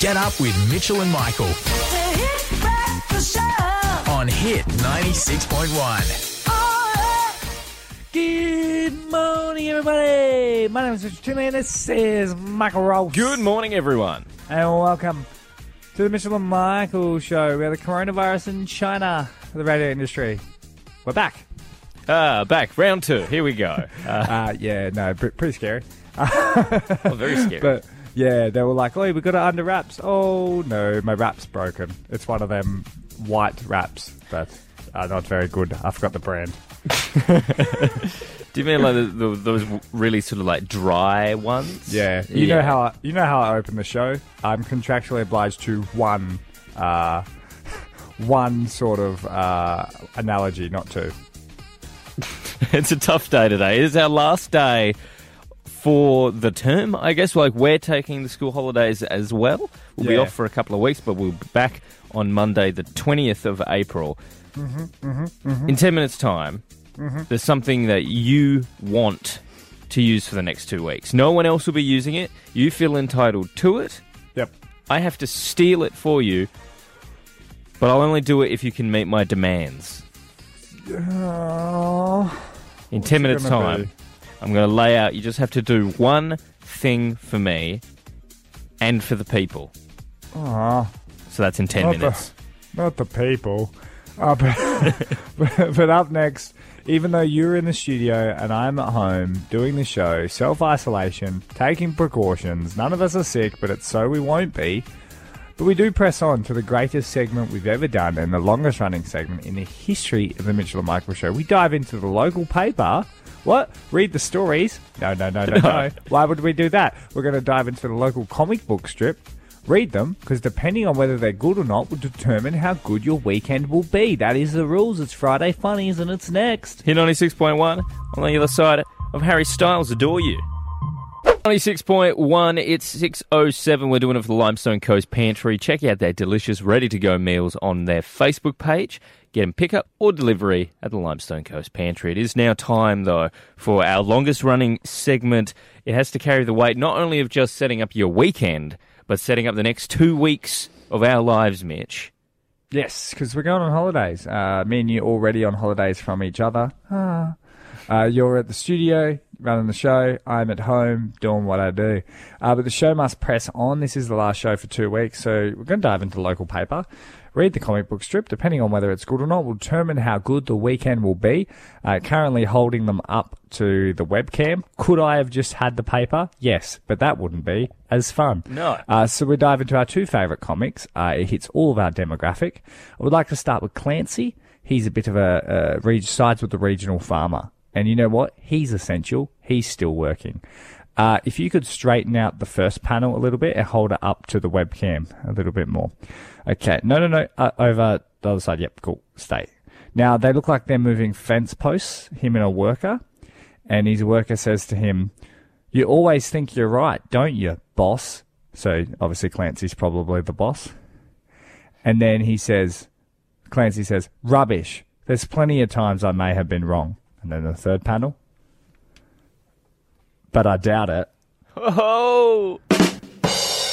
Get up with Mitchell and Michael The Hit Breakfast Show. on Hit 96.1. Good morning, everybody. My name is Richard Toomey, and this is Michael Ross. Good morning, everyone. And welcome to the Mitchell and Michael Show. We are the coronavirus in China for the radio industry. We're back. Ah, back round two. Here we go. Uh, Uh, yeah, no, pre- pretty scary. well, very scary. But yeah, they were like, "Oh, we got it under wraps." Oh no, my wrap's broken. It's one of them white wraps that are not very good. I forgot the brand. Do you mean like the, the, those really sort of like dry ones? Yeah, you know how I, you know how I open the show. I'm contractually obliged to one, uh, one sort of uh, analogy, not two. it's a tough day today. It is our last day for the term, I guess. Like we're taking the school holidays as well. We'll be off for a couple of weeks, but we'll be back on Monday, the twentieth of April. Mm-hmm, In ten minutes' time, there's something that you want to use for the next two weeks. No one else will be using it. You feel entitled to it. Yep. I have to steal it for you, but I'll only do it if you can meet my demands. Oh, In 10 minutes' time, be? I'm going to lay out. You just have to do one thing for me and for the people. oh, So that's in 10 Not the- minutes. not the people. Uh, but, but up next, even though you're in the studio and I'm at home doing the show, self isolation, taking precautions, none of us are sick, but it's so we won't be. But we do press on to the greatest segment we've ever done and the longest running segment in the history of the Mitchell and Michael show. We dive into the local paper. What? Read the stories? No, no, no, no, no. Why would we do that? We're going to dive into the local comic book strip. Read them, because depending on whether they're good or not will determine how good your weekend will be. That is the rules. It's Friday Funnies and it's next. Hit 96.1 on the other side of Harry Styles Adore You. 96.1, it's 6.07. We're doing it for the Limestone Coast Pantry. Check out their delicious, ready to go meals on their Facebook page. Get them pick up or delivery at the Limestone Coast Pantry. It is now time, though, for our longest running segment. It has to carry the weight not only of just setting up your weekend, but setting up the next two weeks of our lives, Mitch. Yes, because we're going on holidays. Uh, me and you already on holidays from each other. Ah. Uh, you're at the studio running the show. I'm at home doing what I do. Uh, but the show must press on. This is the last show for two weeks, so we're going to dive into local paper. Read the comic book strip. Depending on whether it's good or not, will determine how good the weekend will be. Uh, currently holding them up to the webcam. Could I have just had the paper? Yes, but that wouldn't be as fun. No. Uh, so we dive into our two favourite comics. Uh, it hits all of our demographic. I would like to start with Clancy. He's a bit of a, uh, sides with the regional farmer. And you know what? He's essential. He's still working. Uh, if you could straighten out the first panel a little bit and hold it up to the webcam a little bit more. Okay. No, no, no. Uh, over the other side. Yep. Cool. Stay. Now they look like they're moving fence posts, him and a worker. And his worker says to him, you always think you're right, don't you, boss? So obviously Clancy's probably the boss. And then he says, Clancy says, rubbish. There's plenty of times I may have been wrong. And then the third panel. But I doubt it. Oh!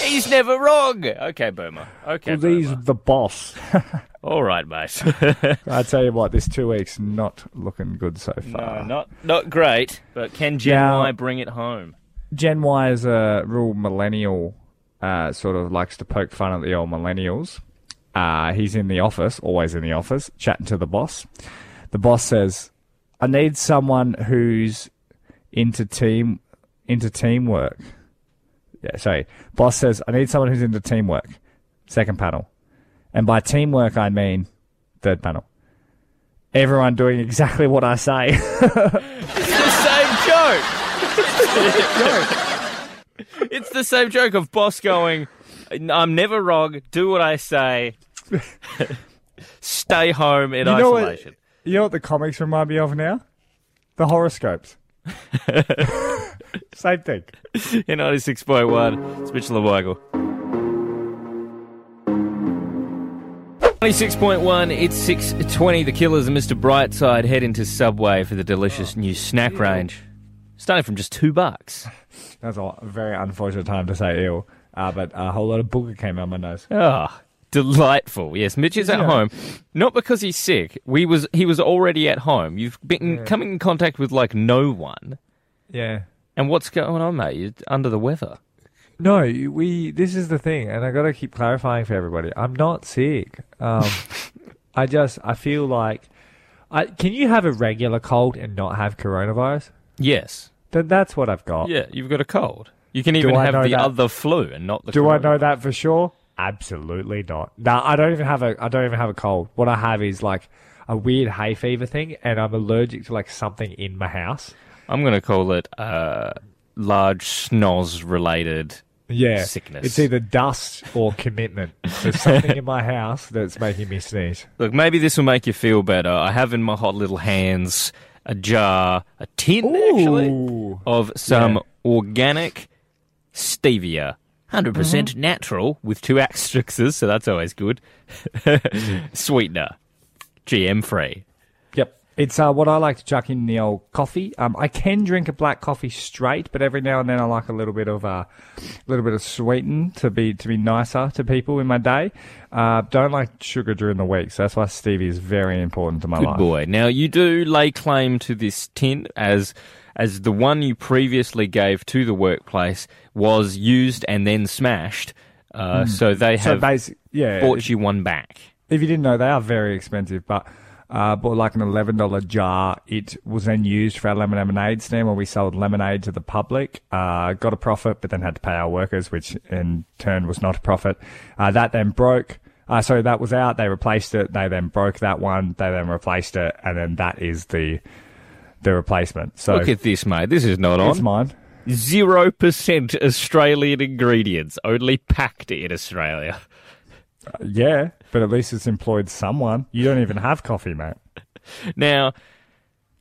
He's never wrong! Okay, Boomer. Okay, Well, he's Boomer. the boss. All right, mate. I tell you what, this two weeks not looking good so far. no, not not great, but can Gen Now- Y bring it home? Gen Y is a real millennial, uh, sort of likes to poke fun at the old millennials. Uh, he's in the office, always in the office, chatting to the boss. The boss says, I need someone who's into team, into teamwork. Yeah, sorry. Boss says, I need someone who's into teamwork. Second panel. And by teamwork, I mean third panel. Everyone doing exactly what I say. It's the same joke. it's the same joke of boss going, "I'm never wrong. Do what I say. Stay home in You know what- isolation." You know what the comics remind me of now? The horoscopes. Same thing. In ninety six point one, it's Mitchell and Michael. 96.1, it's 6.20. The Killers and Mr. Brightside head into Subway for the delicious new snack range. Starting from just two bucks. That's a very unfortunate time to say ill. uh, but a whole lot of booger came out my nose. Ah, delightful. Yes, Mitch is at Yeah. home, not because he's sick. We was he was already at home. You've been coming in contact with like no one. Yeah. And what's going on, mate? You're under the weather. No, we. This is the thing, and I got to keep clarifying for everybody. I'm not sick. Um, I just I feel like, I can you have a regular cold and not have coronavirus? Yes. Then that's what I've got. Yeah, you've got a cold. You can even have the that? other flu and not the. Do I know that for sure? Absolutely not. No, I don't even have a. I don't even have a cold. What I have is like a weird hay fever thing, and I'm allergic to like something in my house. I'm going to call it uh, large snoz related. Yeah, Sickness. It's either dust or commitment. There's something in my house that's making me sneeze. Look, maybe this will make you feel better. I have in my hot little hands a jar, a tin actually, of some Yeah. organic stevia. 100% Mm-hmm. percent natural with two asterisks, so that's always good. Sweetener. GM free. It's uh, what I like to chuck in the old coffee. Um, I can drink a black coffee straight, but every now and then I like a little bit of uh, a little bit of sweeten to be to be nicer to people in my day. Uh, don't like sugar during the week, so that's why stevia is very important to my Good life. boy. Now you do lay claim to this tin as as the one you previously gave to the workplace was used and then smashed. Uh, So they. So have basic, yeah. bought you one back. if you didn't know, they are very expensive, but uh, bought like an eleven dollar jar. It was then used for our lemon lemonade stand where we sold lemonade to the public. Uh, got a profit, but then had to pay our workers, which in turn was not a profit. Uh, that then broke. Uh, so that was out. They replaced it. They then broke that one. They then replaced it, and then that is the the replacement. So Look at this, mate. This is not on. it's mine. Zero percent Australian ingredients, only packed in Australia. Yeah, but at least it's employed someone. You don't even have coffee, mate. Now,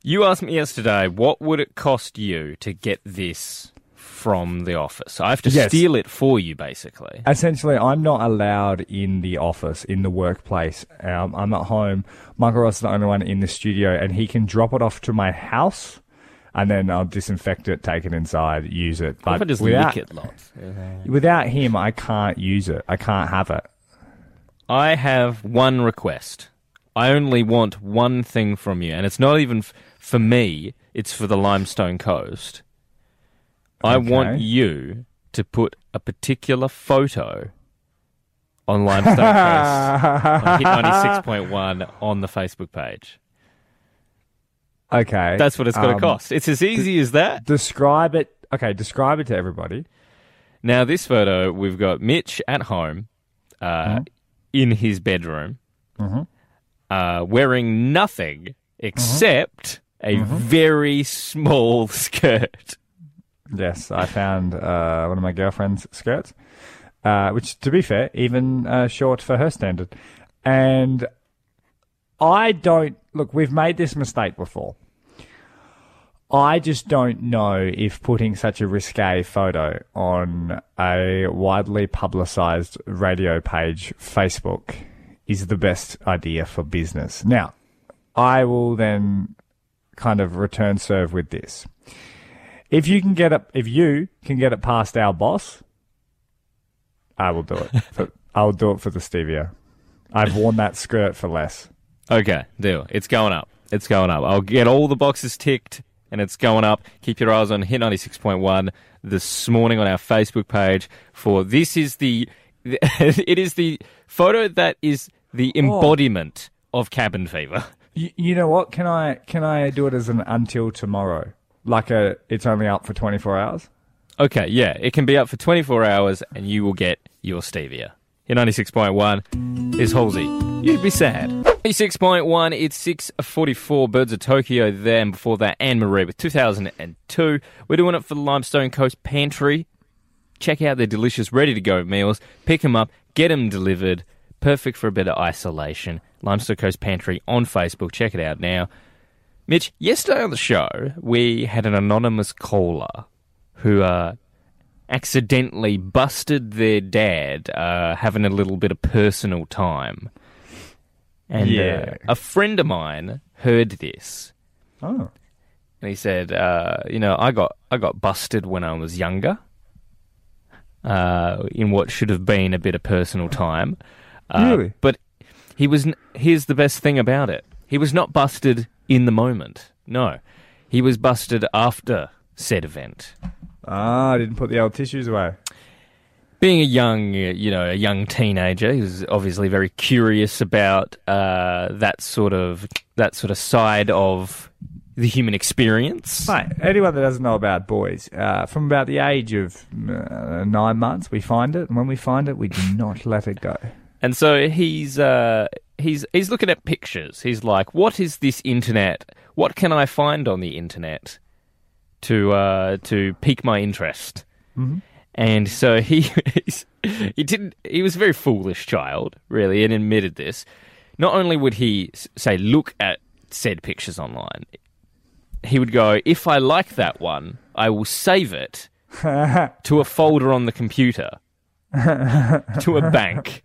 you asked me yesterday, what would it cost you to get this from the office? I have to Yes. steal it for you, basically. Essentially, I'm not allowed in the office, in the workplace. Um, I'm at home. Michael Ross is the only one in the studio, and he can drop it off to my house, and then I'll disinfect it, take it inside, use it. What if I But just without, it lots? without him, I can't use it. I can't have it. I have one request. I only want one thing from you, and it's not even f- for me, it's for the Limestone Coast. I Okay. want you to put a particular photo on Limestone Coast on Hit 96.1 on the Facebook page. Okay. That's what it's going to Um, cost. It's as easy as that. Describe it. Okay, describe it to everybody. Now, this photo, we've got Mitch at home uh, in his bedroom uh, wearing nothing except a very small skirt. Yes, I found uh, one of my girlfriend's skirts, uh, which, to be fair, even uh, short for her standard. And I don't look. We've made this mistake before. I just don't know if putting such a risque photo on a widely publicized radio page, Facebook, is the best idea for business. Now, I will then kind of return serve with this. If you can get it, if you can get it past our boss, I will do it. For, I'll do it for the stevia. I've worn that skirt for less. Okay, deal. It's going up. It's going up. I'll get all the boxes ticked and it's going up. Keep your eyes on Hit 96.1 this morning on our Facebook page for this is the it is the photo that is the oh. embodiment of cabin fever. You, you know what? Can I can I do it as an until tomorrow? Like a, it's only up for twenty four hours. Okay, yeah, it can be up for 24 hours and you will get your stevia. Your 96.1 is Halsey. You'd be sad. 96.1, it's 6.44, Birds of Tokyo there, and before that, Anne Marie with 2002. We're doing it for the Limestone Coast Pantry. Check out their delicious ready-to-go meals. Pick them up, get them delivered. Perfect for a bit of isolation. Limestone Coast Pantry on Facebook. Check it out now. Mitch, yesterday on the show, we had an anonymous caller who uh, accidentally busted their dad uh, having a little bit of personal time. And Yeah. uh, a friend of mine heard this, Oh, and he said, uh, "You know, I got I got busted when I was younger." uh, in what should have been a bit of personal time. Uh, Really? But he was. N- here's the best thing about it: he was not busted in the moment. No, he was busted after said event. Ah, I didn't put the old tissues away. Being a young, you know, a young teenager, he was obviously very curious about uh, that sort of that sort of side of the human experience. Mate, anyone that doesn't know about boys, uh, from about the age of uh, nine months, we find it, and when we find it, we do not let it go. And so he's uh, he's he's looking at pictures. He's like, "What is this internet? What can I find on the internet to uh, to pique my interest?" And so he he's, he didn't. He was a very foolish child, really, and admitted this. Not only would he say, "Look at said pictures online," he would go, "If I like that one, I will save it to a folder on the computer." to a bank,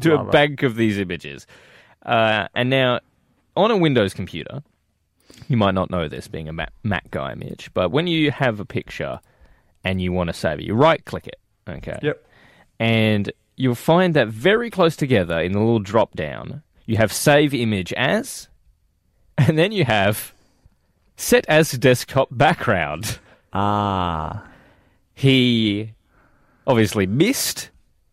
to a Love it. bank of these images. Uh, and now, on a Windows computer, you might not know this being a Mac, Mac guy, Mitch, but when you have a picture and you want to save it, you right click it, okay? Yep. And you'll find that very close together in the little drop down, you have save image as, and then you have set as desktop background Ah. he obviously missed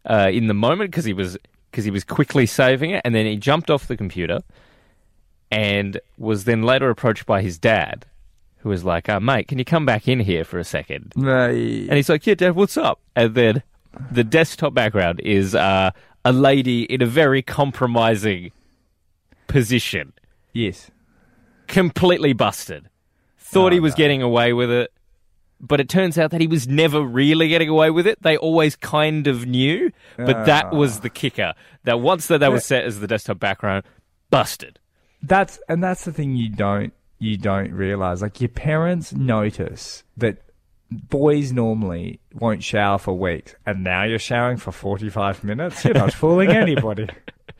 uh, in the moment because he was because he was quickly saving it, and then he jumped off the computer, and was then later approached by his dad, who was like, uh, "Mate, can you come back in here for a second? And he's like, "Yeah, Dad, what's up?" And then the desktop background is uh, a lady in a very compromising position, yes. completely busted. Thought Oh, he was no. getting away with it, but it turns out that he was never really getting away with it. They always kind of knew, but that Ah. was the kicker. That once that that was set as the desktop background, busted. That's and that's the thing you don't you don't realize. Like your parents notice that boys normally won't shower for weeks, and now you're showering for forty five minutes. You're not fooling anybody.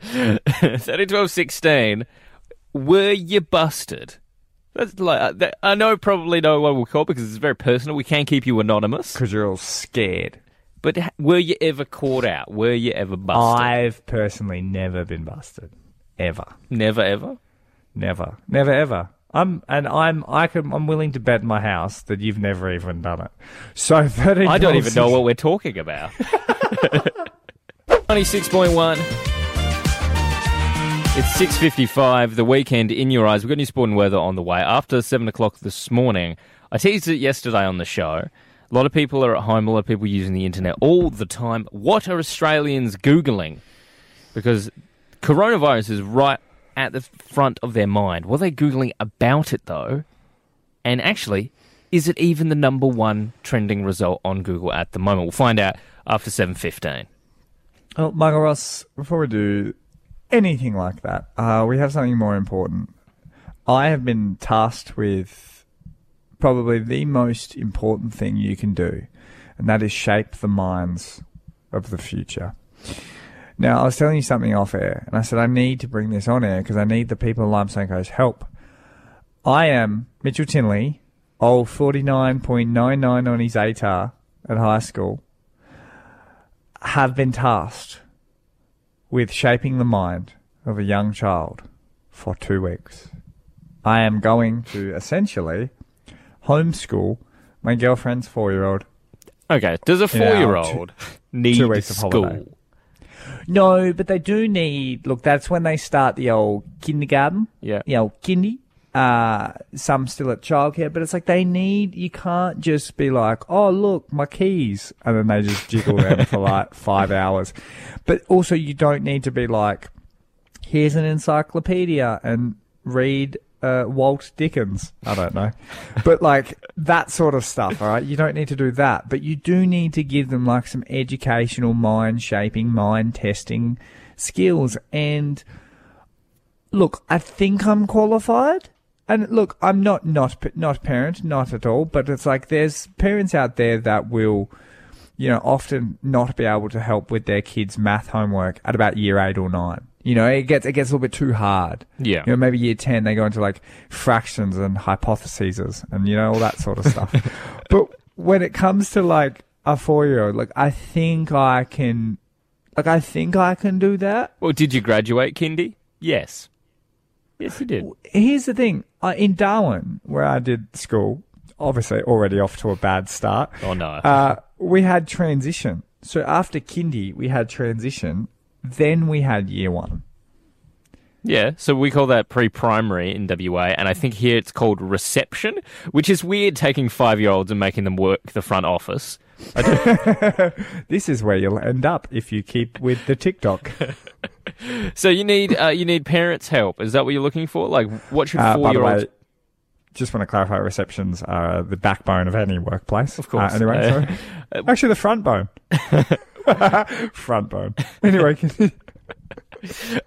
30, 12, 16, were you busted? That's like uh, that, I know probably no one will call because it's very personal. We can't keep you anonymous. Because you're all scared. But ha- were you ever caught out? Were you ever busted? I've personally never been busted, ever, Never ever. never, never, ever. I'm and I'm I can I'm willing to bet my house that you've never even done it. So thirty. I don't even know what we're talking about. 96.1. It's 6.55, the weekend in your eyes. We've got new sport and weather on the way. After 7 o'clock this morning, I teased it yesterday on the show. A lot of people are at home, a lot of people using the internet all the time. What are Australians Googling? Because coronavirus is right at the front of their mind. Were they Googling about it, though? And actually, is it even the number one trending result on Google at the moment? We'll find out after 7.15. Well, Michael Ross, before we do anything like that, uh, we have something more important. I have been tasked with probably the most important thing you can do, and that is shape the minds of the future. Now, I was telling you something off air, and I said I need to bring this on air because I need the people of Limestone Coast help. I am Mitchell Tinley, old 49.99 on his ATAR at high school, have been tasked with shaping the mind of a young child for two weeks. I am going to essentially homeschool my girlfriend's four year old. Okay, does a four-year-old need two weeks of school? holiday. No, but they do need. Look, that's when they start the old kindergarten. Yeah. You know, kindy. Uh, some still at childcare, but it's like they need. You can't just be like, "Oh, look, my keys," and then they just jiggle them for like five hours. But also, you don't need to be like, "Here's an encyclopedia and read." Uh, Walt Dickens. I don't know. But like that sort of stuff, all right? You don't need to do that. But you do need to give them like some educational mind shaping, mind testing skills. And look, I think I'm qualified. And look, I'm not not not parent, not at all. But it's like there's parents out there that will, you know, often not be able to help with their kids' math homework at about year eight or nine. You know, it gets it gets a little bit too hard. Yeah. You know, maybe year ten they go into like fractions and hypotheses and you know all that sort of stuff. but when it comes to like a four year old. Like I think I can. Like I think I can do that. Well, did you graduate, Kindy? Yes. Yes, you did. Here's the thing: in Darwin, where I did school, obviously already off to a bad start. Oh, no. Uh, we had transition. So after kindy, we had transition. Then we had year one. Yeah, so we call that pre-primary in WA, and I think here it's called reception, which is weird taking five-year-olds and making them work the front office. This is where you'll end up if you keep with the TikTok. So you need uh, you need parents' help. Is that what you're looking for? Like, what should Uh, by the four-year-olds? way, just want to clarify: receptions are the backbone of any workplace. Of course. Uh, anyway, Uh, actually, the front bone. front bone. Anyway,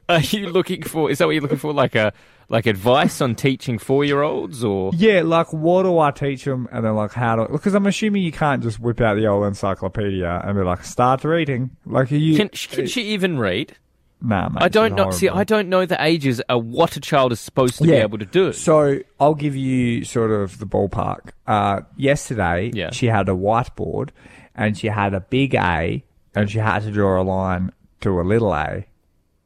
Are you looking for? Is that what you're looking for? Like a like advice on teaching four-year-olds, or yeah, like what do I teach them? And then like how do? Because I'm assuming you can't just whip out the old encyclopedia and be like, start reading. Like are you? can can she even read? nah, mate, I don't know. See. I don't know the ages of what a child is supposed to be able to do. So I'll give you sort of the ballpark. Uh, yesterday, Yeah. she had a whiteboard and she had a big A and she had to draw a line to a little A.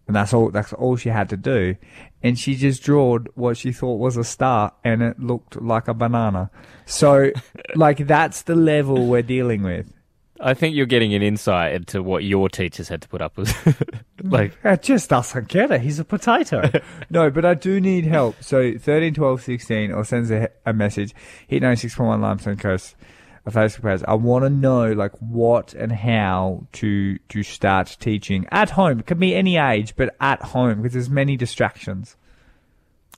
And that's all, that's all she had to do. And she just drawed what she thought was a star and it looked like a banana. So, like, that's the level we're dealing with. I think you're getting an insight into what your teachers had to put up with. like, It just doesn't get it. He's a potato. no, but I do need help. So 13, 12, 16, or sends a, a message. Hit 96.1 Limestone Coast, a Facebook page. I want to know like what and how to to start teaching at home. It can be any age, but at home because there's many distractions.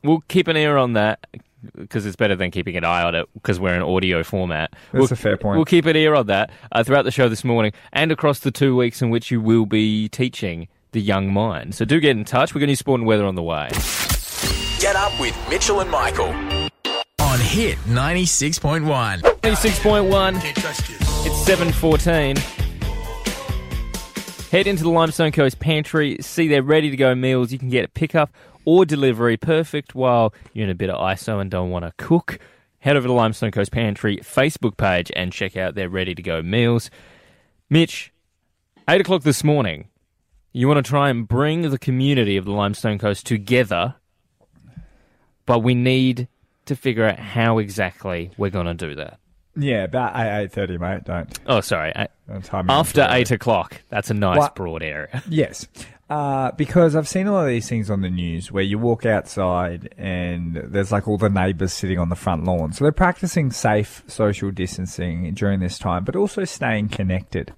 we'll keep an ear on that because it's better than keeping an eye on it because we're in audio format. That's we'll, a fair point. We'll keep an ear on that uh, throughout the show this morning and across the two weeks in which you will be teaching the young mind. So do get in touch. We're going to use sport and weather on the way. Get up with Mitchell and Michael on Hit 96.1. 26.1. It's 7.14. Head into the Limestone Coast pantry, see their ready to go meals. You can get a pickup or delivery, perfect while you're in a bit of ISO and don't want to cook. Head over to Limestone Coast Pantry Facebook page and check out their ready to go meals. Mitch, 8 o'clock this morning, you want to try and bring the community of the Limestone Coast together, but we need to figure out how exactly we're going to do that. Yeah, about eight thirty, mate. Don't. Oh, sorry. I- After eight o'clock. That's a nice What? broad area. Yes. Uh, because I've seen a lot of these things on the news where you walk outside and there's like all the neighbours sitting on the front lawn. So they're practicing safe social distancing during this time, but also staying connected.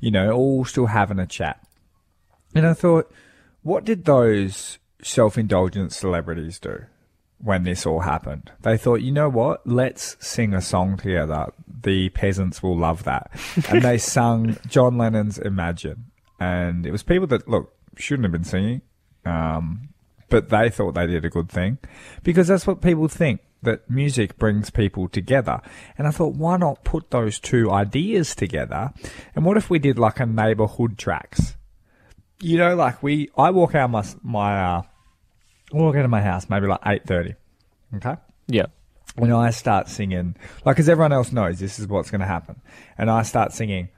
You know, all still having a chat. And I thought, what did those self indulgent celebrities do when this all happened? They thought, you know what? Let's sing a song together. The peasants will love that. and they sung John Lennon's Imagine. And it was people that, look, shouldn't have been singing. Um, but they thought they did a good thing because that's what people think that music brings people together. And I thought, why not put those two ideas together? And what if we did like a neighborhood tracks? You know, like we, I walk out my, my, uh, walk out of my house maybe like 8.30. Okay. Yeah. When I start singing, like, as everyone else knows, this is what's going to happen. And I start singing,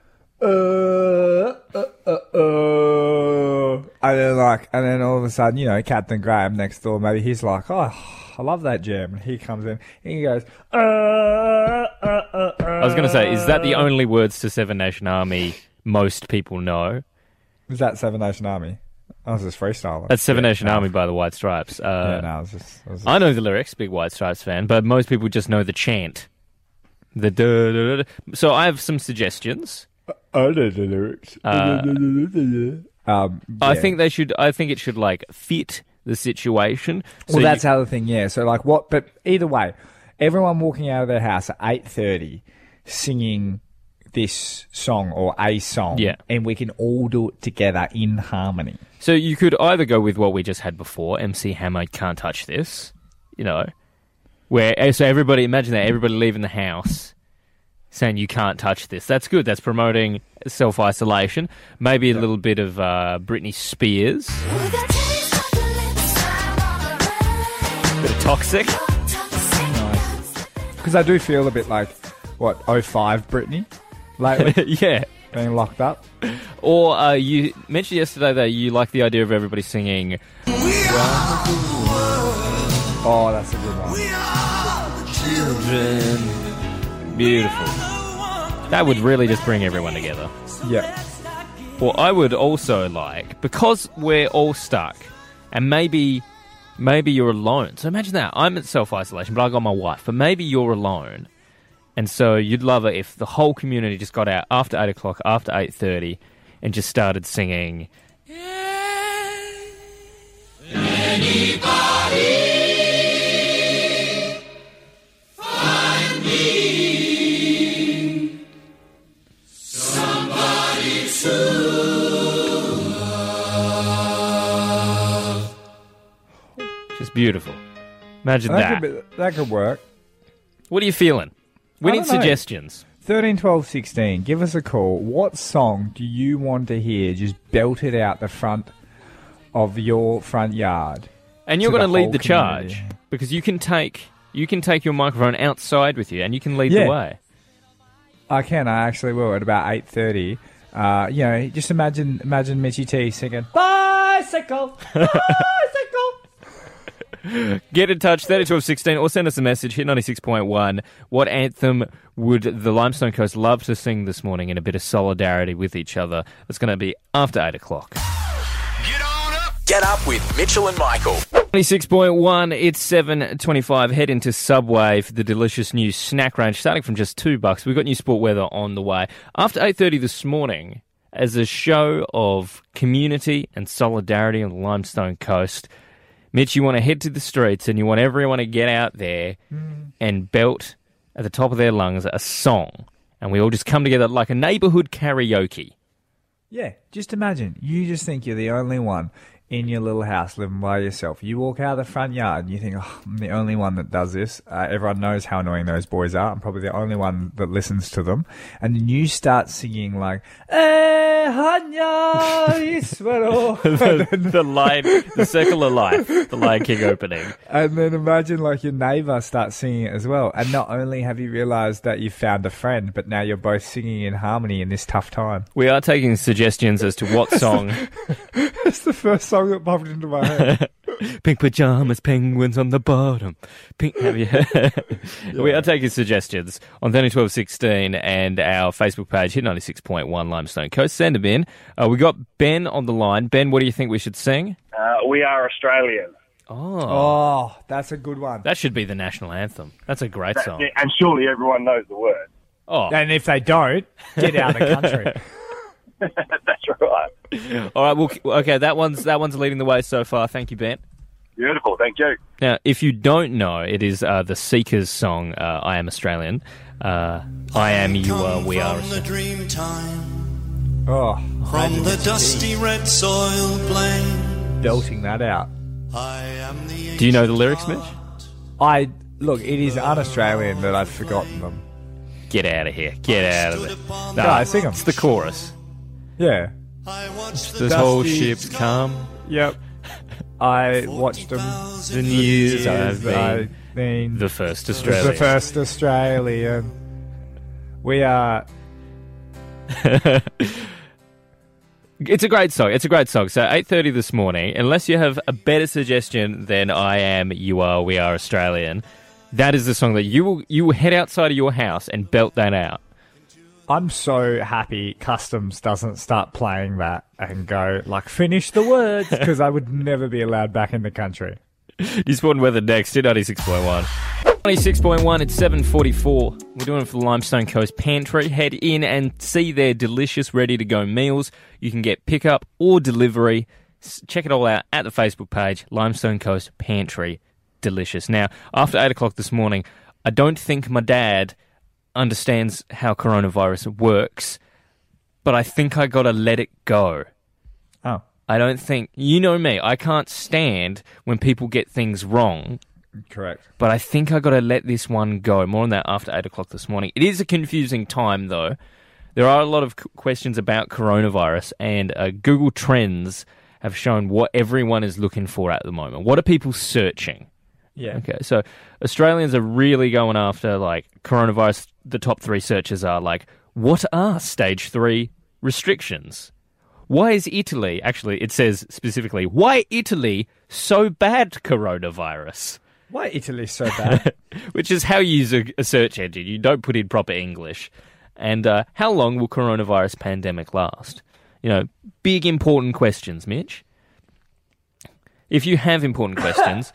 uh, uh, uh, uh, and then like, and then all of a sudden, you know, Captain Graham next door, maybe he's like, oh, I love that jam. And he comes in and he goes, uh, uh, uh, uh. I was going to say, is that the only words to Seven Nation Army most people know? Is that Seven Nation Army? I was just freestyling. That's Seven Nation no. Army by the White Stripes. Yeah, Uh, no, I was just, I was just I know the lyrics, big White Stripes fan, but most people just know the chant. The. So I have some suggestions. I know the lyrics. Uh, um, I think they should. I think it should like fit the situation. So well, that's you- the other thing, yeah. So, like, what? But either way, everyone walking out of their house at eight thirty, singing this song or a song, Yeah. and we can all do it together in harmony. So you could either go with what we just had before, MC Hammer can't touch this, you know, where eh, so everybody imagine that everybody leaving the house saying you can't touch this. That's good. That's promoting self isolation. Maybe a little bit of uh, Britney Spears, bit of toxic. Because I do feel a bit like what 05 Britney. Lately, yeah. being locked up. Or uh, you mentioned yesterday that you like the idea of everybody singing. Oh, that's a good one. Beautiful. That would really just bring everyone together. Yeah. Well, I would also like because we're all stuck, and maybe, maybe you're alone. So imagine that I'm in self isolation, but I got my wife. But maybe you're alone, and so you'd love it if the whole community just got out after eight o'clock, after eight thirty, and just started singing. somebody Just beautiful. Imagine That that. could, be, that could work. What are you feeling? We I need don't know. suggestions. 13, 12, 16. Give us a call. What song do you want to hear just belted out the front of your front yard? And you're to going to lead whole the charge community. because you can take you can take your microphone outside with you and you can lead Yeah. the way. I can. I actually will at about eight thirty. Uh, you know, just imagine imagine Mitchy T singing bicycle, bicycle. Get in touch, 3216, or send us a message, hit 96.1. What anthem would the Limestone Coast love to sing this morning in a bit of solidarity with each other? It's going to be after 8 o'clock. Get up with Mitchell and Michael. 26.1, it's 7.25. Head into Subway for the delicious new snack range, starting from just two bucks. We've got new sport weather on the way. After 8.30 this morning, as a show of community and solidarity on the Limestone Coast, Mitch, you want to head to the streets and you want everyone to get out there mm. and belt at the top of their lungs a song. And we all just come together like a neighborhood karaoke. Yeah, just imagine. You just think you're the only one in your little house living by yourself. You walk out of the front yard and you think, oh, I'm the only one that does this. Uh, everyone knows how annoying those boys are. I'm probably the only one that listens to them. And then you start singing like, Eh, the, the line, the circle of life, the Lion King opening. And then imagine like your neighbor starts singing it as well. And not only have you realized that you found a friend, but now you're both singing in harmony in this tough time. We are taking suggestions as to what song. That's the first song that popped into my head. Pink pajamas, penguins on the bottom. Pink. Have you? We are taking suggestions on thirty twelve sixteen and our Facebook page, hit ninety six point one Limestone Coast. Send them in. Uh, we got Ben on the line. Ben, what do you think we should sing? Uh, we are Australian. Oh, oh, that's a good one. that should be the national anthem. That's a great song. And surely everyone knows the word. Oh, And if they don't, get out of the country. That's right. all right. Well, okay. That one's that one's leading the way so far. Thank you, Ben. Beautiful. Thank you. Now, if you don't know, it is uh, the Seekers song, uh, I Am Australian. Uh, I am, you are, we are. From the dream time, Oh, from the dusty red soil plain. belting that out. I am the Do you know the lyrics, Mitch? I look. It is un-Australian that I've forgotten them. Get out of here. Get out of it. No, I sing them. It's the chorus. Yeah. I watched The the whole Dusty- ship's come. Yep. I watched them. The news I've I've been been the first Australian. the Australian. first Australian. We are. It's a great song. It's a great song. So eight thirty this morning. Unless you have a better suggestion than "I am, you are, we are Australian," that is the song that you will you will head outside of your house and belt that out. I'm so happy Customs doesn't start playing that and go like finish the words because I would never be allowed back in the country. You sport and weather next to ninety six point one. 96.1, it's 7.44. We're doing it for the Limestone Coast Pantry. Head in and see their delicious, ready-to-go meals. You can get pickup or delivery. S- Check it all out at the Facebook page, Limestone Coast Pantry. Delicious. Now, after 8 o'clock this morning, I don't think my dad understands how coronavirus works, but I think I gotta let it go. Oh, I don't think, you know me, I can't stand when people get things wrong correct. but I think I got to let this one go. More on that after eight o'clock this morning. It is a confusing time, though. There are a lot of questions about coronavirus, and uh, Google Trends have shown what everyone is looking for at the moment. What are people searching? Yeah. Okay, so Australians are really going after like coronavirus. The top three searches are like, What are stage three restrictions? Why is Italy, actually, it says specifically, why Italy so bad coronavirus? Why Italy so bad? Which is how you use a, a search engine. You don't put in proper English. And uh, how long will coronavirus pandemic last? You know, big important questions, Mitch. If you have important questions,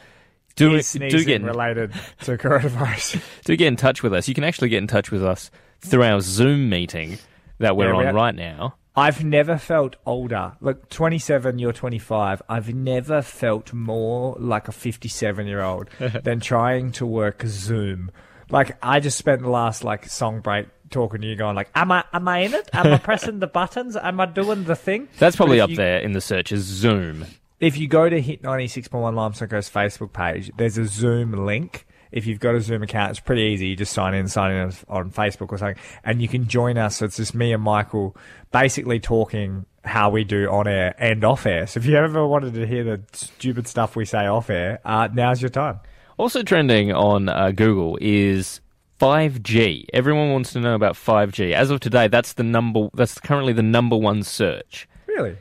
do do get in, related to coronavirus. do get in touch with us. You can actually get in touch with us through our Zoom meeting that we're Yeah, we on have- right now. I've never felt older. Look, 27, you're 25. I've never felt more like a 57 year old than trying to work Zoom. Like, I just spent the last, like, song break talking to you going like, am I, am I in it? Am I pressing the buttons? Am I doing the thing? That's probably up you- there in the search as Zoom. If you go to Hit 96.1 Limestone Coast Facebook page, there's a Zoom link. If you've got a Zoom account, it's pretty easy. You just sign in, sign in on Facebook or something, and you can join us. So it's just me and Michael basically talking how we do on air and off air. So if you ever wanted to hear the stupid stuff we say off air, uh, now's your time. Also trending on uh, Google is 5G. Everyone wants to know about 5G. As of today, that's the number. That's currently the number one search. Really?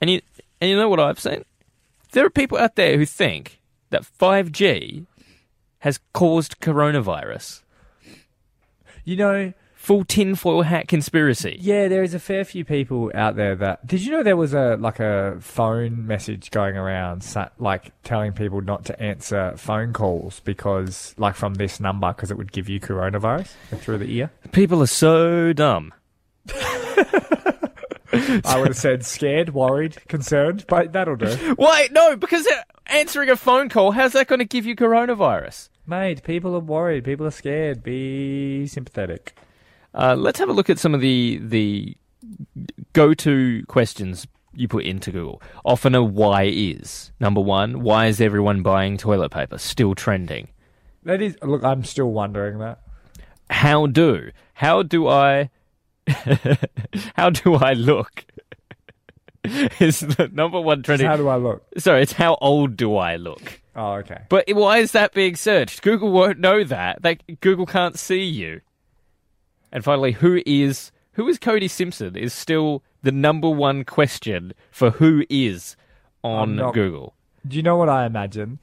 And you and you know what I've seen? There are people out there who think that 5G has caused coronavirus. You know, Full tinfoil hat conspiracy. yeah, there is a fair few people out there that. Did you know there was a like a phone message going around, like telling people not to answer phone calls because, like, from this number because it would give you coronavirus through the ear? People are so dumb. I would have said scared, worried, concerned, but that'll do. Why? No, because answering a phone call, how's that going to give you coronavirus? Mate, people are worried. People are scared. Be sympathetic. Uh, let's have a look at some of the the go-to questions you put into Google. Often a why is number one. Why is everyone buying toilet paper? Still trending. That is. Look, I'm still wondering that. How do? How do I? how do I look? is the number one trending. how do I look? Sorry, it's how old do I look? Oh, okay. But why is that being searched? Google won't know that. They, Google can't see you. And finally, who is who is Cody Simpson is still the number one question for who is on not- Google. Do you know what I imagine?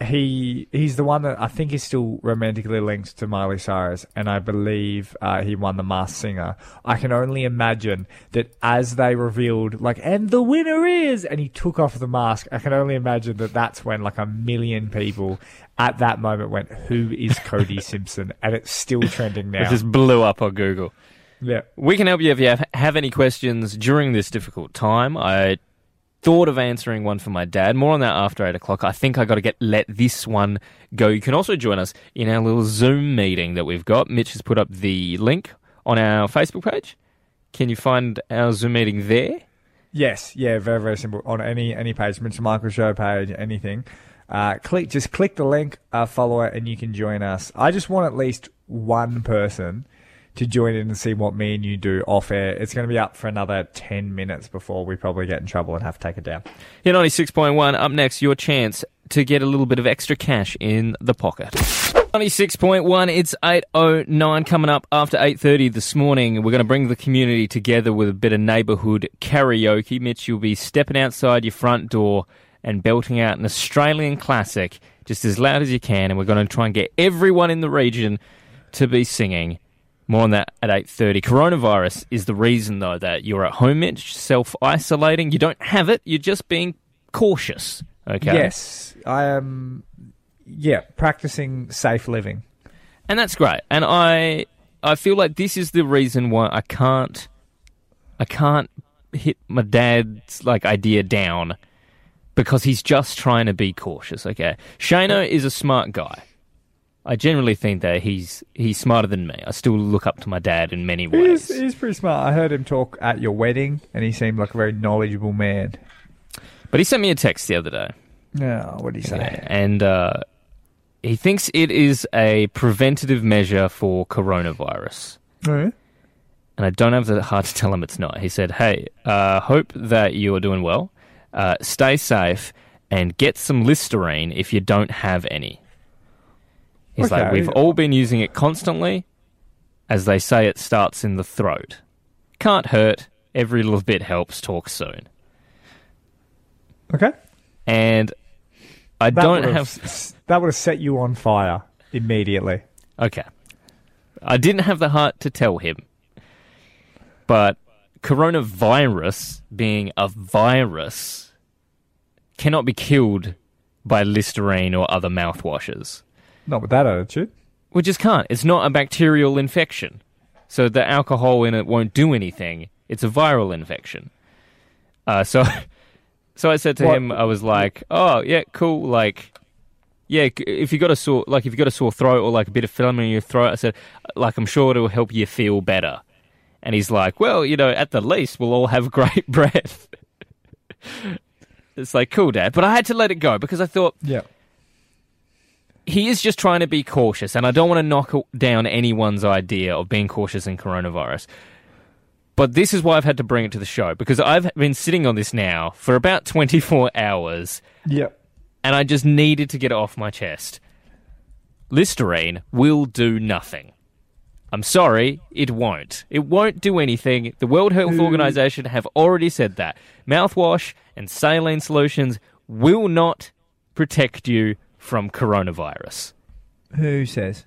He he's the one that I think is still romantically linked to Miley Cyrus, and I believe uh, he won the Masked Singer. I can only imagine that as they revealed, like, and the winner is, and he took off the mask. I can only imagine that that's when like a million people at that moment went, "Who is Cody Simpson?" and it's still trending now. It just blew up on Google. yeah. We can help you if you have, have any questions during this difficult time. I thought of answering one for my dad. More on that after eight o'clock. I think I got to get let this one go. You can also join us in our little Zoom meeting that we've got. Mitch has put up the link on our Facebook page. Can you find our Zoom meeting there? Yes, yeah, very very simple. On any any page, Mitchell Michael Show page, anything, uh, click just click the link, uh, follow it, and you can join us. I just want at least one person to join in and see what me and you do off air. It's going to be up for another ten minutes before we probably get in trouble and have to take it down. Here, ninety six point one. Up next, your chance to get a little bit of extra cash in the pocket. 96.1 it's 809 coming up after 8.30 this morning we're going to bring the community together with a bit of neighbourhood karaoke mitch you'll be stepping outside your front door and belting out an australian classic just as loud as you can and we're going to try and get everyone in the region to be singing more on that at 8.30 coronavirus is the reason though that you're at home mitch self-isolating you don't have it you're just being cautious okay Yes, I am. Yeah, practicing safe living. and that's great. And I I feel like this is the reason why I can't I can't hit my dad's like idea down because he's just trying to be cautious. Okay, Shano is a smart guy. I generally think that he's he's smarter than me. I still look up to my dad in many ways. He's, he's pretty smart. I heard him talk at your wedding, and he seemed like a very knowledgeable man. But he sent me a text the other day. Yeah, what do you say? and uh, he thinks it is a preventative measure for coronavirus. Oh, and I don't have the heart to tell him it's not. He said, "Hey, uh, hope that you're doing well. Uh, stay safe and get some Listerine if you don't have any." He's like, "We've all been using it constantly. As they say, it starts in the throat. Can't hurt. Every little bit helps. Talk soon. Okay. And I That don't would've that would have set you on fire immediately. Okay. I didn't have the heart to tell him. But coronavirus, being a virus, cannot be killed by Listerine or other mouthwashes. Not with that attitude. We just can't. It's not a bacterial infection. So the alcohol in it won't do anything. It's a viral infection. Uh, so, so I said to What- him, I was like, "Oh yeah, cool. Like, yeah, if you got a sore, like if you got a sore throat or like a bit of phlegm in your throat, I said, like I'm sure it'll help you feel better." And he's like, "Well, you know, at the least we'll all have great breath." it's like, cool, Dad, but I had to let it go because I thought Yeah. He is just trying to be cautious, and I don't want to knock down anyone's idea of being cautious in coronavirus. But this is why I've had to bring it to the show because I've been sitting on this now for about 24 hours, Yeah. and I just needed to get it off my chest. Listerine will do nothing. I'm sorry, it won't. It won't do anything. The World Health Organization have already said that. Mouthwash and saline solutions will not protect you from coronavirus. Who says?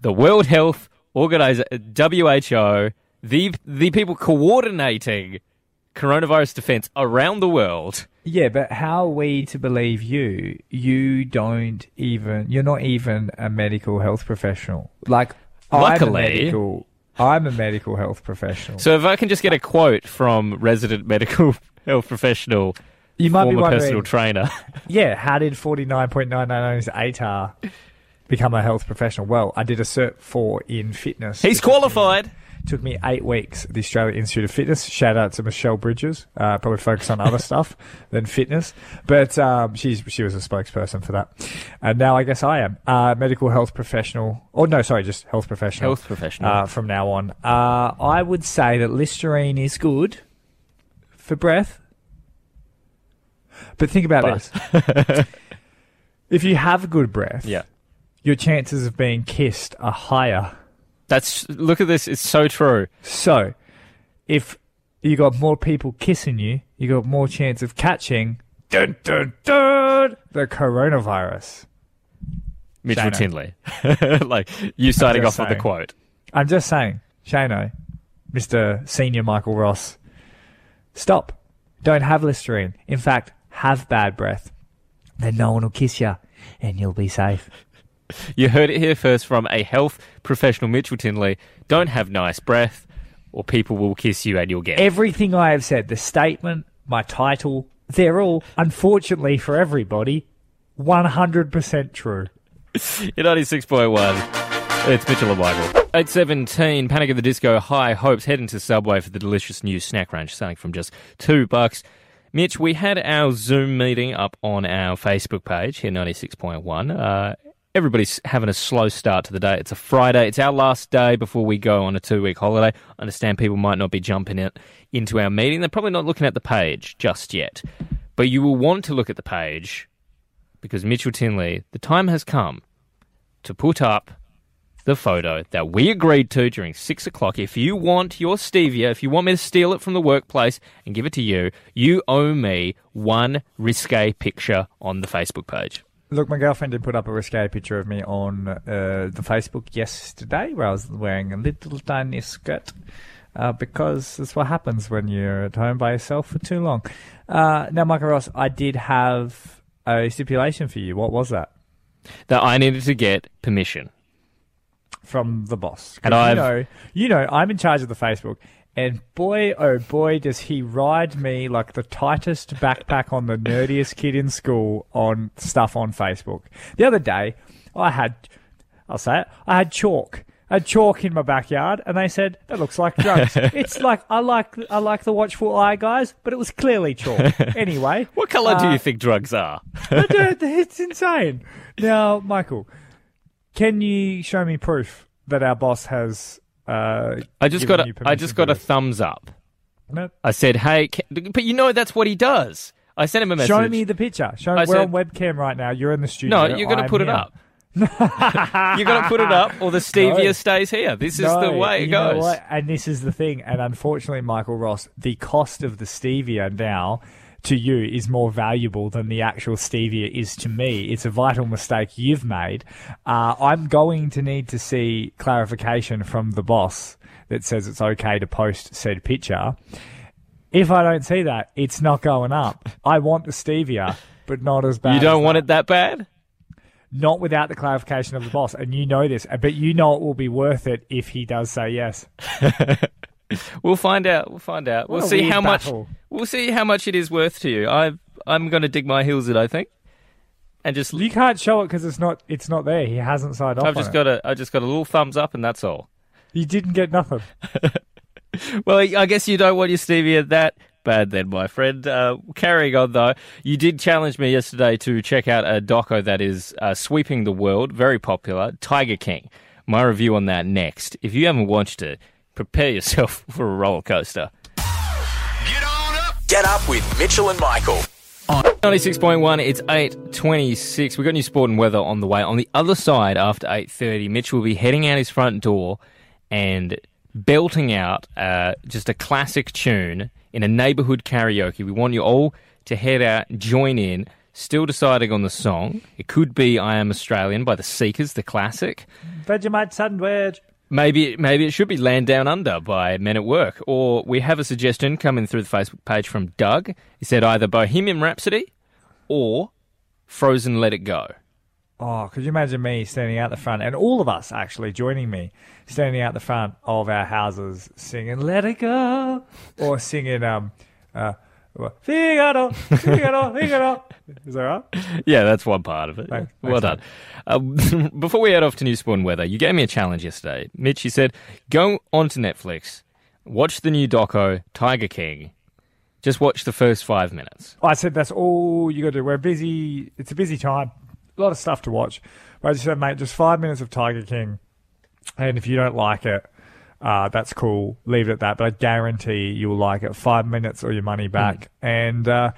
The World Health Organization, WHO, the the people coordinating coronavirus defense around the world. Yeah, but how are we to believe you? You don't even. You're not even a medical health professional. Like, I'm a Luckily- medical. I'm a medical health professional. So if I can just get a quote from resident medical health professional, you might be wondering, personal trainer. yeah, how did 49.999's ATAR become a health professional? Well, I did a Cert 4 in fitness. He's It took me- qualified. Took me eight weeks at the Australia Institute of Fitness. Shout out to Michelle Bridges. Uh, probably focus on other stuff than fitness, but um, she's she was a spokesperson for that. And now I guess I am uh, medical health professional. Or no, sorry, just health professional. Health professional. uh, from now on. Uh, I would say that Listerine is good for breath, but think about this: if you have good breath, yeah. your chances of being kissed are higher. That's look at this. It's so true. So, if you got more people kissing you, you got more chance of catching dun, dun, dun, the coronavirus. Mitchell Shano. Tinley. like you starting off just with the quote. I'm just saying, Shano, Mr. Senior Michael Ross, stop. Don't have Listerine. In fact, have bad breath. Then no one will kiss you, and you'll be safe. You heard it here first from a health professional, Mitchell Tinley. Don't have nice breath, or people will kiss you and you'll get. it. Everything I have said, the statement, my title, they're all, unfortunately for everybody, 100% true. You're 96.1. It's Mitchell and Michael. 817, Panic at the Disco, High Hopes, head into Subway for the delicious new snack range, starting from just two bucks. Mitch, we had our Zoom meeting up on our Facebook page here, 96.1. Uh, everybody's having a slow start to the day. It's a Friday. It's our last day before we go on a two week holiday. I understand people might not be jumping it into our meeting. They're probably not looking at the page just yet. But you will want to look at the page because Mitchell Tinley, the time has come to put up the photo that we agreed to during six o'clock. If you want your stevia, if you want me to steal it from the workplace and give it to you, you owe me one risque picture on the Facebook page. Look, my girlfriend did put up a risque picture of me on uh, the Facebook yesterday where I was wearing a little tiny skirt. Uh, because that's what happens when you're at home by yourself for too long. Uh, now, Michael Ross, I did have a stipulation for you. What was that? That I needed to get permission. From the boss. And I've- know, you know, I'm in charge of the Facebook, and boy, oh boy, does he ride me like the tightest backpack on the nerdiest kid in school on stuff on Facebook. The other day, I had, I'll say it, I had chalk. I had chalk in my backyard, and they said that looks like drugs. it's like I like I like the watchful eye guys, but it was clearly chalk. Anyway, What colour do Uh, you think drugs are? It's insane. Now, Michael, can you show me proof that our boss has? Uh, I just got a, I just got a thumbs up. No. I said, "Hey," ca- but you know that's what he does. I sent him a message. Show me the picture. Show I we're said- on webcam right now. You're in the studio. No, you're going to put it up. you got to put it up, or the stevia No. stays here. This is No, the way it goes. And this is the thing. And unfortunately, Michael Ross, the cost of the stevia now to you is more valuable than the actual stevia is to me. It's a vital mistake you've made. Uh, I'm going to need to see clarification from the boss that says it's okay to post said picture. If I don't see that, it's not going up. I want the stevia, but not as bad. You don't want that. it that bad? Not without the clarification of the boss, and you know this, but you know it will be worth it if he does say yes. We'll find out. We'll find out. What we'll see how battle. much. We'll see how much it is worth to you. I I'm going to dig my heels in. I think, and just You can't show it because it's not it's not there. He hasn't signed off. I've on just it. got a I just got a little thumbs up, and that's all. You didn't get nothing. Well, I guess you don't want your stevia that bad then, my friend. Uh, carrying on though, you did challenge me yesterday to check out a doco that is uh, sweeping the world, very popular, Tiger King. My review on that next. If you haven't watched it, prepare yourself for a roller coaster. Get on up. Get up with Mitchell and Michael. 96.1, it's 8.26. We've got new sport and weather on the way. On the other side, after 8.30, Mitch will be heading out his front door and belting out uh, just a classic tune in a neighbourhood karaoke. We want you all to head out, join in. Still deciding on the song. It could be I Am Australian by the Seekers, the classic. Vegemite sandwich. Maybe maybe it should be Land Down Under by Men at Work. Or we have a suggestion coming through the Facebook page from Doug. He said either Bohemian Rhapsody or Frozen Let It Go. Oh, could you imagine me standing out the front and all of us actually joining me, standing out the front of our houses singing "Let It Go" or singing um, uh, Figaro, Figaro, Figaro. Is that right? Yeah, that's one part of it. Thanks. well done. Um, before we head off to New and Weather, you gave me a challenge yesterday. Mitch, you said, go onto Netflix, watch the new doco, Tiger King. Just watch the first five minutes. I said that's all you got to do. We're busy. It's a busy time. A lot of stuff to watch. But I just said, mate, just five minutes of Tiger King, and if you don't like it, uh, that's cool. Leave it at that. But I guarantee you'll like it. Five minutes or your money back. And uh,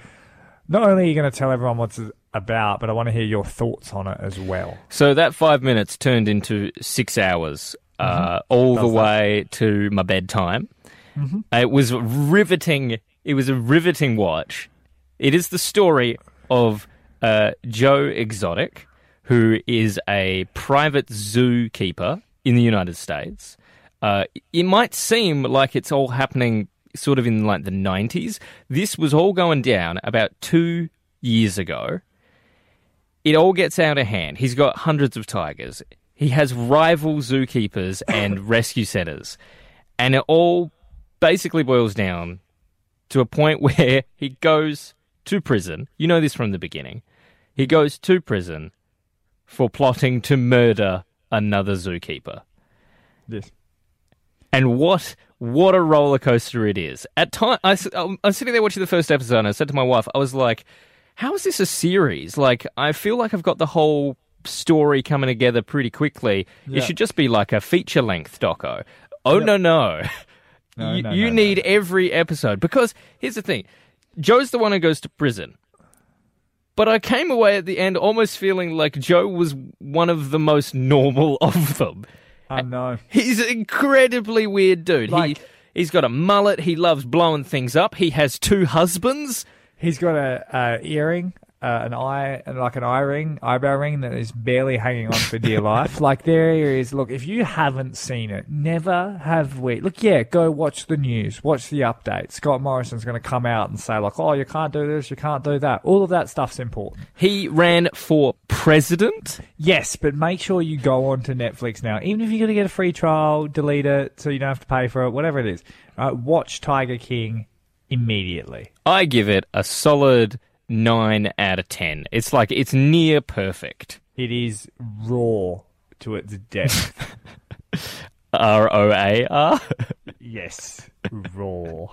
not only are you going to tell everyone what's about, but I want to hear your thoughts on it as well. So that five minutes turned into six hours, uh, all the Mm-hmm. That. way to my bedtime. Mm-hmm. It was riveting. It was a riveting watch. It is the story of uh, Joe Exotic, who is a private zookeeper in the United States. Uh, it might seem like it's all happening sort of in like the 90s. This was all going down about two years ago it all gets out of hand. He's got hundreds of tigers. He has rival zookeepers and rescue centers. And it all basically boils down to a point where he goes to prison. You know this from the beginning. He goes to prison for plotting to murder another zookeeper. Yes. And what what a roller coaster it is. At time, I, s- um, I was sitting there watching the first episode, and I said to my wife, I was like, "How is this a series? Like, I feel like I've got the whole story coming together pretty quickly. Yeah. It should just be like a feature length doco." Oh no no. No, you no, you no, need no. every episode because here's the thing: Joe's the one who goes to prison. But I came away at the end almost feeling like Joe was one of the most normal of them. Oh, I know. He's an incredibly weird dude. Like- he he's got a mullet. He loves blowing things up. He has two husbands. He's got a, a earring, uh, an eye, like an eye ring, eyebrow ring that is barely hanging on for dear life. Like there is. Look, if you haven't seen it, never have we. Look, yeah, go watch the news, watch the updates. Scott Morrison's going to come out and say like, "Oh, you can't do this, you can't do that." All of that stuff's important. He ran for president. Yes, but make sure you go on to Netflix now. Even if you're going to get a free trial, delete it so you don't have to pay for it, whatever it is. right, watch Tiger King immediately. I give it a solid nine out of ten. It's like it's near perfect. It is raw to its depth. R O A R. yes, raw.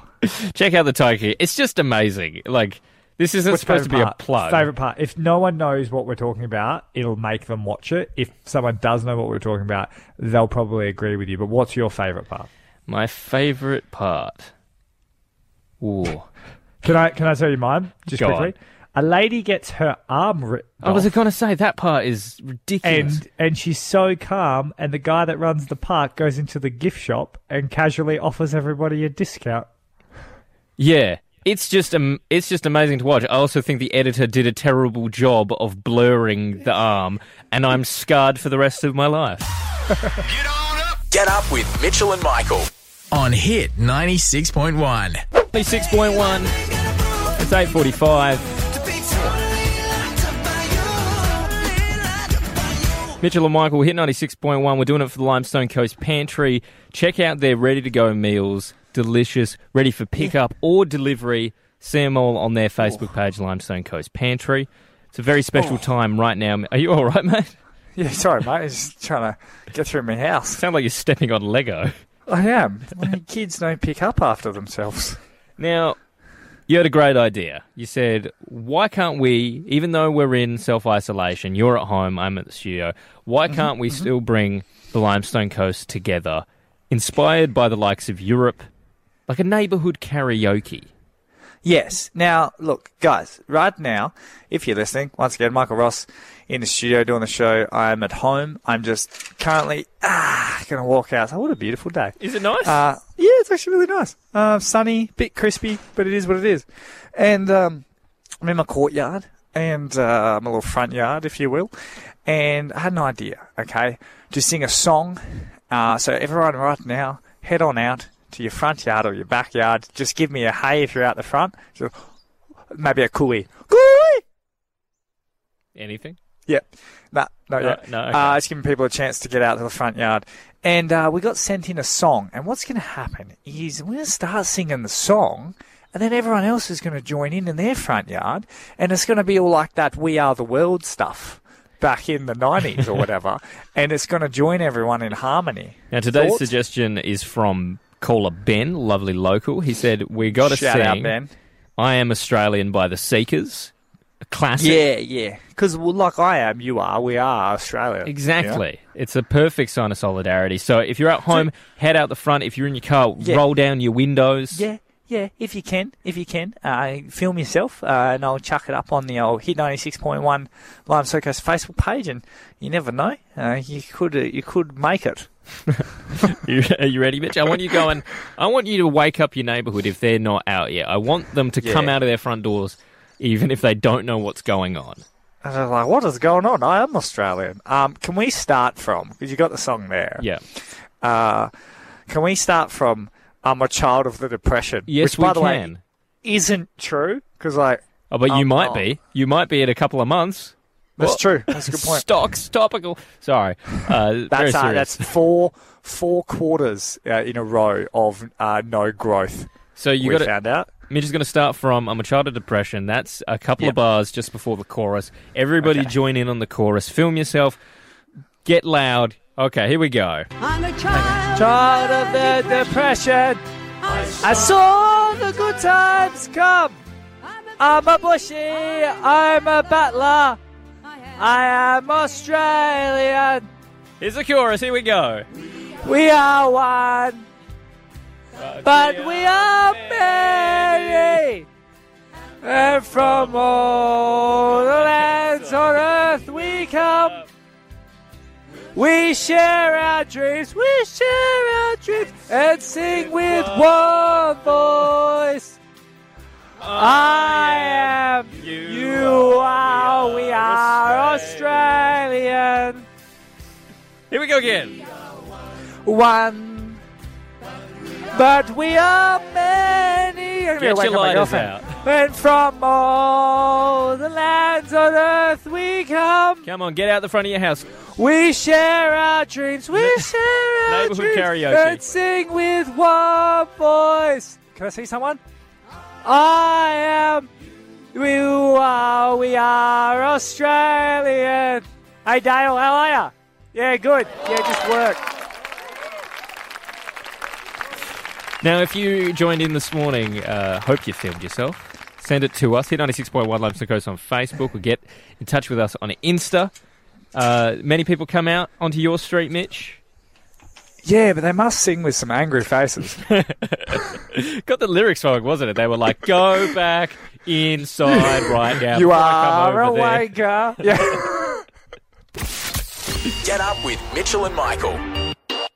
Check out the Taiki. It's just amazing. Like this isn't What's supposed to be favourite a part? plug. Favorite part. If no one knows what we're talking about, it'll make them watch it. If someone does know what we're talking about, they'll probably agree with you. But what's your favorite part? My favorite part. Ooh. Can I can I tell you mine just Go quickly? A lady gets her arm ripped I was off, going to say that part is ridiculous. and and she's so calm, and the guy that runs the park goes into the gift shop and casually offers everybody a discount. Yeah, it's just um, it's just amazing to watch. I also think the editor did a terrible job of blurring the arm, and I'm scarred for the rest of my life. Get on up! Get up with Mitchell and Michael on Hit 96.1. 96.1. It's eight forty-five. Mitchell and Michael hit ninety six point one. We're doing it for the Limestone Coast Pantry. Check out their ready to go meals, delicious, ready for pickup or delivery. See them all on their Facebook page, Limestone Coast Pantry. It's a very special oh. time right now. Are you all right, mate? Yeah, sorry, mate. I'm just trying to get through my house. Sound like you're stepping on Lego. I am. Kids don't pick up after themselves. Now, you had a great idea. You said, why can't we, even though we're in self isolation, you're at home, I'm at the studio, why mm-hmm, can't we mm-hmm. still bring the Limestone Coast together, inspired by the likes of Europe, like a neighbourhood karaoke? Yes. Now, look, guys, right now, if you're listening, once again, Michael Ross in the studio doing the show. I'm at home. I'm just currently ah going to walk out. Oh, what a beautiful day. Is it nice? Uh, yeah, it's actually really nice. Uh, sunny, bit crispy, but it is what it is. And um, I'm in my courtyard and uh, my little front yard, if you will. And I had an idea, okay, to sing a song. Uh, so everyone right now, head on out to your front yard or your backyard. Just give me a hey if you're out the front. So maybe a cooey. Cooey! Anything? Yep. No, not No, yet. no, okay. uh, it's giving people a chance to get out to the front yard. And uh, we got sent in a song. And what's going to happen is we're going to start singing the song, and then everyone else is going to join in in their front yard, and it's going to be all like that We Are the World stuff back in the 90s or whatever. And it's going to join everyone in harmony. Now, today's Thoughts? suggestion is from caller Ben, lovely local. He said, we got to Shout sing out, Ben. I Am Australian by the Seekers. A classic. Yeah, yeah. Because, well, like I am, you are, we are Australia. Exactly. It's a perfect sign of solidarity. So if you're at home, head out the front. If you're in your car, Yeah. roll down your windows. Yeah, yeah, if you can, if you can, uh, film yourself, uh, and I'll chuck it up on the old Hit ninety six point one Limestone Coast Facebook page, and you never know, uh, you could uh, you could make it. Are you ready, Mitch? I want you going. I want you to wake up your neighbourhood if they're not out yet. I want them to come out of their front doors, even if they don't know what's going on. And they're like, what is going on? I am Australian. Um, can we start from because you got the song there? Yeah. Uh, can we start from I'm a child of the depression? Yes, which by we the can. way isn't true because like Oh, but you might be. You might be in a couple of months. that's Well, true. That's a good point. Stocks topical. Sorry. Uh, That's uh, that's four four quarters uh, in a row of uh, no growth. so you got found out. Mitch is going to start from I'm a child of depression. That's a couple Yep. of bars just before the chorus. Everybody Okay. join in on the chorus. Film yourself. Get loud. Okay, here we go. I'm a child. Child of the depression. I saw the good times come. I'm a bushy, I'm a battler. I am Australian. Here's the chorus. Here we go. We are one, but we are many. And from all the lands on earth we come. We share our dreams, we share our dreams, and sing with one voice. I am, you are, we are Australian. Here we go again. One, but we are many. I'm Get your lighters out. And from all the lands on earth we come. Come on, get out the front of your house. We share our dreams, we share our Neighborhood dreams, karaoke. and sing with one voice. Can I see someone? I am, we are, we are Australian. Hey Dale, how are ya? Yeah, good. Yeah, just work. Now, if you joined in this morning, uh, hope you filmed yourself. Send it to us. Hit 96.1 Limestone Coast on Facebook or get in touch with us on Insta. Uh, many people come out onto your street, Mitch. Yeah, but they must sing with some angry faces. Got the lyrics wrong, wasn't it? They were like, go back inside right now. You before I come are a over there. waker. Yeah. Get up with Mitchell and Michael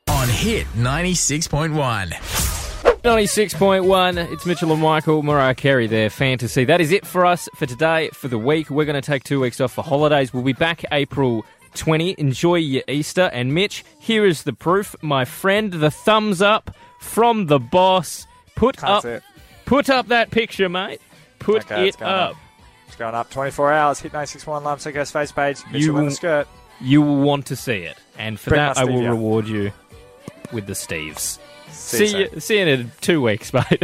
on Hit 96.1. 96.1, it's Mitchell and Michael, Mariah Carey there, fantasy. That is it for us for today, for the week. We're going to take two weeks off for holidays. We'll be back April 20. Enjoy your Easter. And Mitch, here is the proof. My friend, the thumbs up from the boss. Put Can't up, put up that picture, mate. Put Okay, it up. up. It's going up 24 hours. Hit 961 Limestone Coast face page. Mitchell You will- the skirt. You will want to see it. And for Bring that, I will reward you with the Steves. See you See you, see you in two weeks, mate.